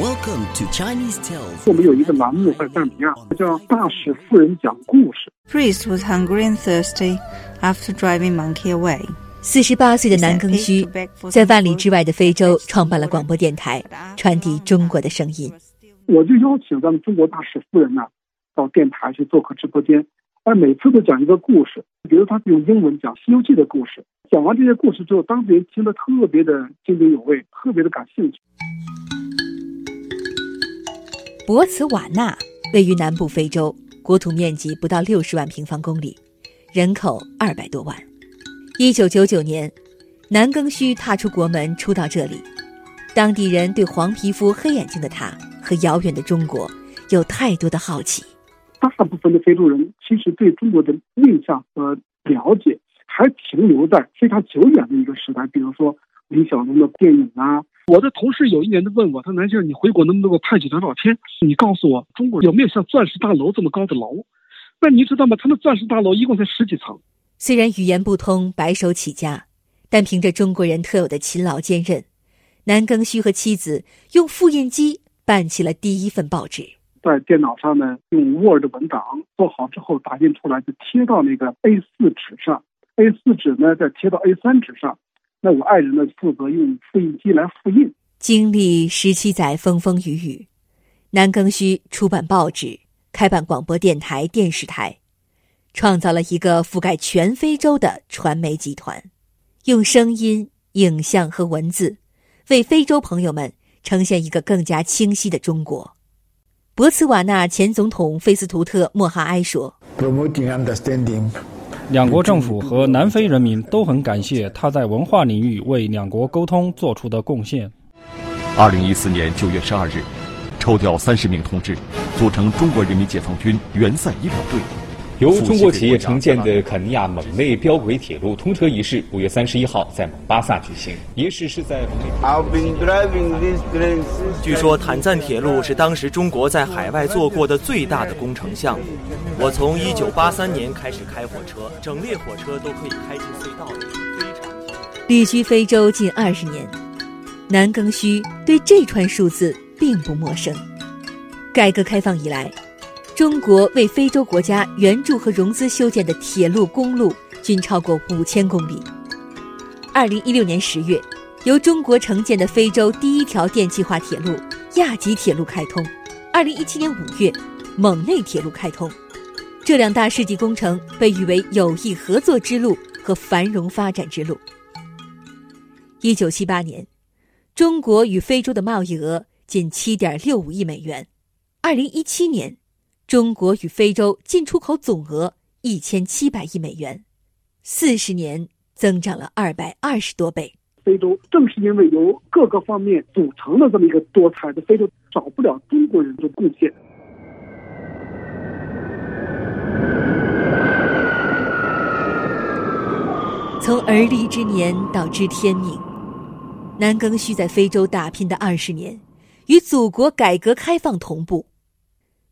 Welcome to Chinese Tales. 我们有一个栏目在赞比亚，叫“大使夫人讲故事 Priest was hungry and thirsty after driving monkey away. 四十八岁的南庚虚，在万里之外的非洲创办了广播电台，传递中国的声音。”。我就邀请咱们中国大使夫人呢，到电台去做客直播间，而每次都讲一个故事，比如他用英文讲《西游记》的故事。讲完这些故事之后，当地人听得特别的津津有味，特别的感兴趣。博茨瓦纳位于南部非洲，国土面积不到六十万平方公里，人口二百多万。一九九九年，南庚虚踏出国门，初到这里，当地人对黄皮肤、黑眼睛的他和遥远的中国有太多的好奇。大部分的非洲人其实对中国的印象和了解还停留在非常久远的一个时代，比如说李小龙的电影啊。我的同事有一年就问我，他南先生，你回国能不能给我拍几张照片？你告诉我，中国有没有像钻石大楼这么高的楼？那你知道吗？他们钻石大楼一共才十几层。虽然语言不通，白手起家，但凭着中国人特有的勤劳坚韧，南庚戌和妻子用复印机办起了第一份报纸。在电脑上呢，用 Word 文档做好之后，打印出来就贴到那个 A4 纸上，A4 纸呢再贴到 A3 纸上。那我爱人呢，负责用复印机来复印。经历十七载风风雨雨，南庚戌出版报纸，开办广播电台、电视台，创造了一个覆盖全非洲的传媒集团，用声音、影像和文字，为非洲朋友们呈现一个更加清晰的中国。博茨瓦纳前总统费斯图特莫哈埃说。两国政府和南非人民都很感谢他在文化领域为两国沟通做出的贡献。二零一四年九月十二日，抽调三十名同志，组成中国人民解放军援塞医疗队。由中国企业承建的肯尼亚蒙内标轨铁路通车仪式，五月三十一号在蒙巴萨举行。仪式是在。据说坦赞铁路是当时中国在海外做过的最大的工程项目。我从一九八三年开始开火车，整列火车都可以开进隧道里，非常。旅居非洲近二十年，南庚虚对这串数字并不陌生。改革开放以来。中国为非洲国家援助和融资修建的铁路、公路均超过五千公里。二零一六年十月，由中国承建的非洲第一条电气化铁路亚吉铁路开通；二零一七年五月，蒙内铁路开通。这两大世纪工程被誉为友谊合作之路和繁荣发展之路。一九七八年，中国与非洲的贸易额仅七点六五亿美元。二零一七年。中国与非洲进出口总额一千七百亿美元，四十年增长了二百二十多倍。非洲正是因为由各个方面组成的这么一个多彩的非洲，少不了中国人的贡献。从而立之年到知天命，南庚戌在非洲打拼的二十年，与祖国改革开放同步。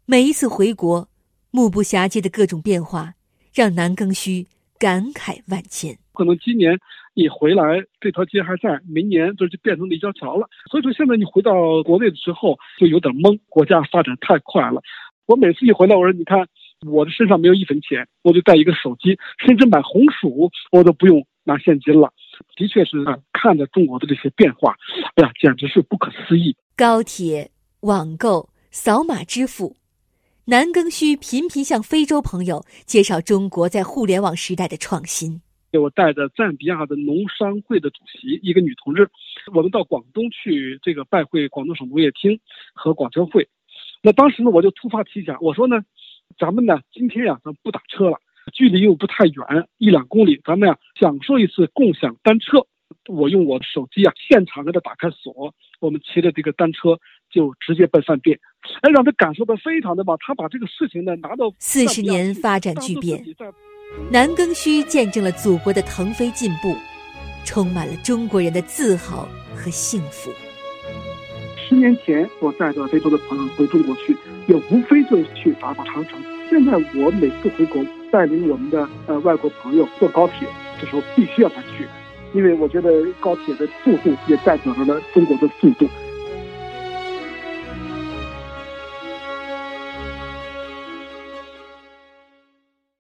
每一次回国，目不暇接的各种变化，让南庚虚感慨万千。可能今年你回来，这条街还在；明年这就变成立交桥了。所以说，现在你回到国内的时候就有点懵。国家发展太快了，我每次一回来，我说你看，我的身上没有一分钱，我就带一个手机，甚至买红薯我都不用拿现金了。的确是看着中国的这些变化，哎呀，简直是不可思议。高铁、网购、扫码支付。南庚虚频频向非洲朋友介绍中国在互联网时代的创新。我带着赞比亚的农商会的主席一个女同志，我们到广东去这个拜会广东省农业厅和广交会。那当时呢，我就突发奇想，我说呢，咱们呢今天呀，咱不打车了，距离又不太远，一两公里，咱们呀享受一次共享单车。我用我的手机啊，现场给他打开锁，我们骑着这个单车就直接奔饭店。哎，让他感受到非常的棒。他把这个事情呢拿到四十年发展巨变，南庚戌见证了祖国的腾飞进步，充满了中国人的自豪和幸福。十年前我带着非洲的朋友回中国去，也无非就是去打打长城。现在我每次回国，带领我们的呃外国朋友坐高铁，这时候必须要他去，因为我觉得高铁的速度也代表着了中国的速度。